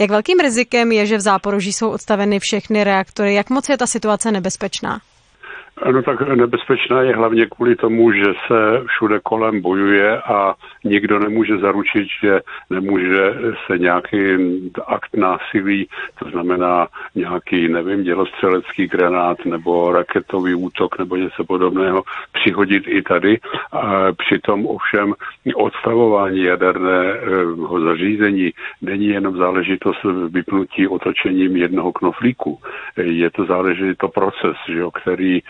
Jak velkým rizikem je, že v Záporoží jsou odstaveny všechny reaktory? Jak moc je ta situace nebezpečná? No tak nebezpečná je hlavně kvůli tomu, že se všude kolem bojuje a nikdo nemůže zaručit, že nemůže se nějaký akt násilí, to znamená nějaký, nevím, dělostřelecký granát nebo raketový útok nebo něco podobného, přihodit i tady. A přitom ovšem odstavování jaderného zařízení není jenom záležitost vypnutí otočením jednoho knoflíku. Je to záležitost proces, že jo, který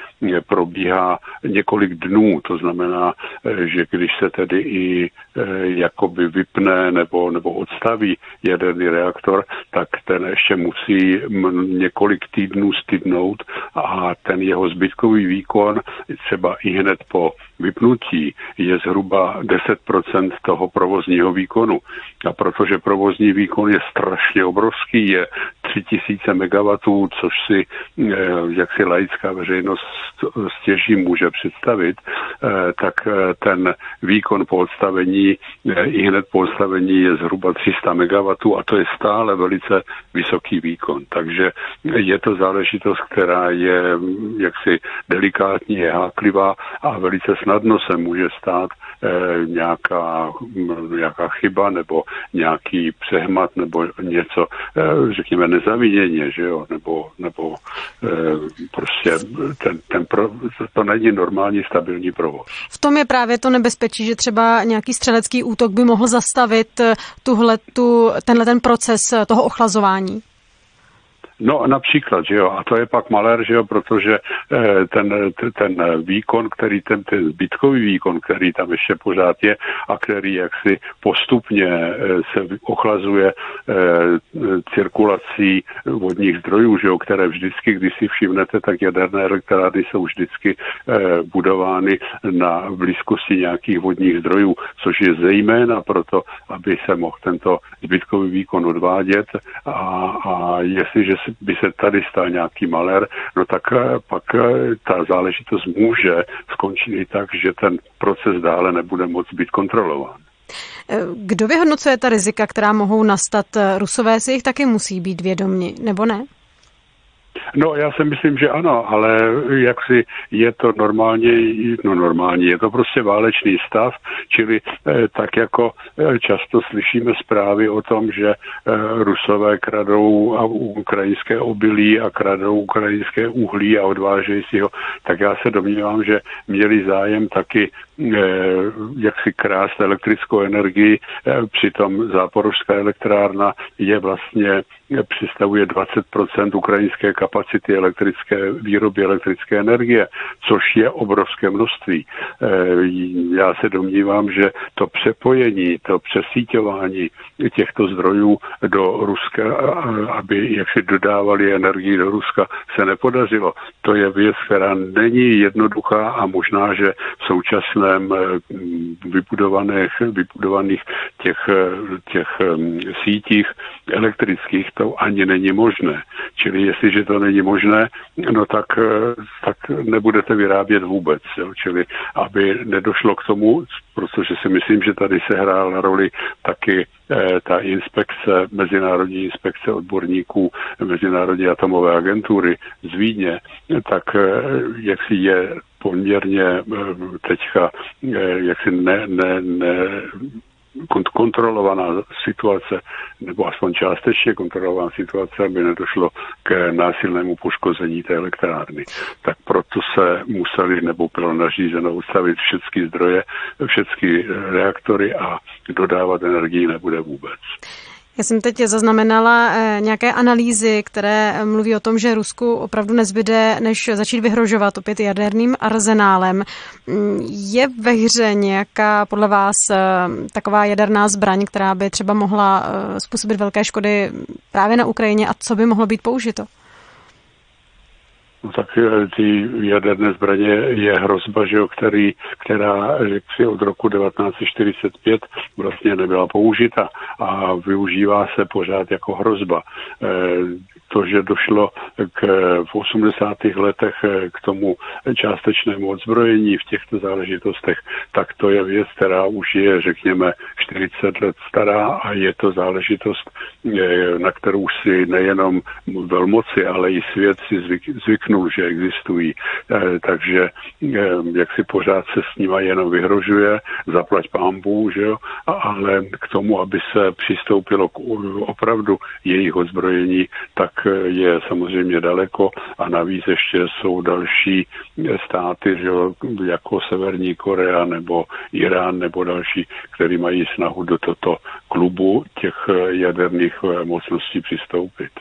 probíhá několik dnů. To znamená, eh, že když se tedy i eh, jakoby vypne nebo, nebo odstaví jaderný reaktor, tak ten ještě musí několik týdnů stydnout a ten jeho zbytkový výkon třeba i hned po vypnutí je zhruba 10% toho provozního výkonu. A protože provozní výkon je strašně obrovský, je 3000 MW, což si eh, jak si laická veřejnost stěží může představit, eh, tak eh, ten výkon po odstavení i hned po odstavení je zhruba 300 MW a to je stále velice vysoký výkon. Takže je to záležitost, která je mm, jaksi delikátní, je háklivá a velice snadno se může stát nějaká, mm, nějaká chyba nebo nějaký přehmat nebo něco, eh, řekněme, nezaviněně, že jo, nebo, nebo eh, prostě ten, ten pro, to není normální stabilní provoz. V tom je právě to nebezpečí, že třeba nějaký střelecký útok by mohl zastavit tuhle, tu, tenhle ten proces toho ochlazování. No například, že jo, a to je pak malér, že jo, protože eh, ten, ten výkon, který ten, ten zbytkový výkon, který tam ještě pořád je a který jaksi postupně eh, se ochlazuje eh, cirkulací vodních zdrojů, že jo, které vždycky, když si všimnete, tak jaderné elektrárny jsou vždycky budovány na blízkosti nějakých vodních zdrojů, což je zejména proto, aby se mohl tento zbytkový výkon odvádět a, a jestliže by se tady stal nějaký malér, no tak eh, pak eh, ta záležitost může skončit i tak, že ten proces dále nebude moc být kontrolován. Eh, kdo vyhodnocuje ta rizika, která mohou nastat? Rusové si jich taky musí být vědomi, nebo ne? No, já si myslím, že ano, ale jak si je to normálně, no normálně, je to prostě válečný stav, čili eh, tak jako eh, často slyšíme zprávy o tom, že eh, Rusové kradou ukrajinské obilí a kradou ukrajinské uhlí a odvážejí si ho, tak já se domnívám, že měli zájem taky jak si krást elektrickou energii, přitom záporožská elektrárna je vlastně představuje 20% ukrajinské kapacity elektrické výroby elektrické energie, což je obrovské množství. Eh, já se domnívám, že to přepojení, to přesíťování těchto zdrojů do Ruska, aby jak si dodávali energii do Ruska, se nepodařilo. To je věc, která není jednoduchá a možná, že v současném eh, vybudovaných, vybudovaných těch, eh, těch sítích elektrických to ani není možné. Čili jestliže to není možné, no tak, eh, tak nebudete vyrábět vůbec. Jo? Čili aby nedošlo k tomu, protože si myslím, že tady se hrála roli taky eh, ta inspekce, mezinárodní inspekce odborníků Mezinárodní atomové agentury z Vídně, tak eh, jak si je poměrně teďka jaksi ne, ne, ne kontrolovaná situace, nebo aspoň částečně kontrolovaná situace, aby nedošlo k násilnému poškození té elektrárny. Tak proto se museli, nebo bylo nařízeno ustavit všechny zdroje, všechny reaktory a dodávat energii nebude vůbec. Já jsem teď zaznamenala eh, nějaké analýzy, které mluví o tom, že Rusku opravdu nezbyde, než začít vyhrožovat opět jaderným arzenálem. Mm, je ve hře nějaká podle vás eh, taková jaderná zbraň, která by třeba mohla eh, způsobit velké škody právě na Ukrajině a co by mohlo být použito? No tak eh, ty jaderné zbraně je hrozba, že jo, který, která si od roku 1945 vlastně nebyla použita a využívá se pořád jako hrozba. Eh, to, že došlo k, v 80. letech k tomu částečnému odzbrojení v těchto záležitostech, tak to je věc, která už je, řekněme, 40 let stará a je to záležitost, eh, na kterou si nejenom velmoci, ale i svět si zvyk, zvyknul, že existují. Eh, takže eh, jak si pořád se s nima jenom vyhrožuje, zaplať pámbu, že jo, ale k tomu, aby se přistoupilo k opravdu jejich odzbrojení, tak je samozřejmě daleko a navíc ještě jsou další státy, že jako Severní Korea nebo Irán nebo další, který mají snahu do toto klubu těch jaderných mocností přistoupit.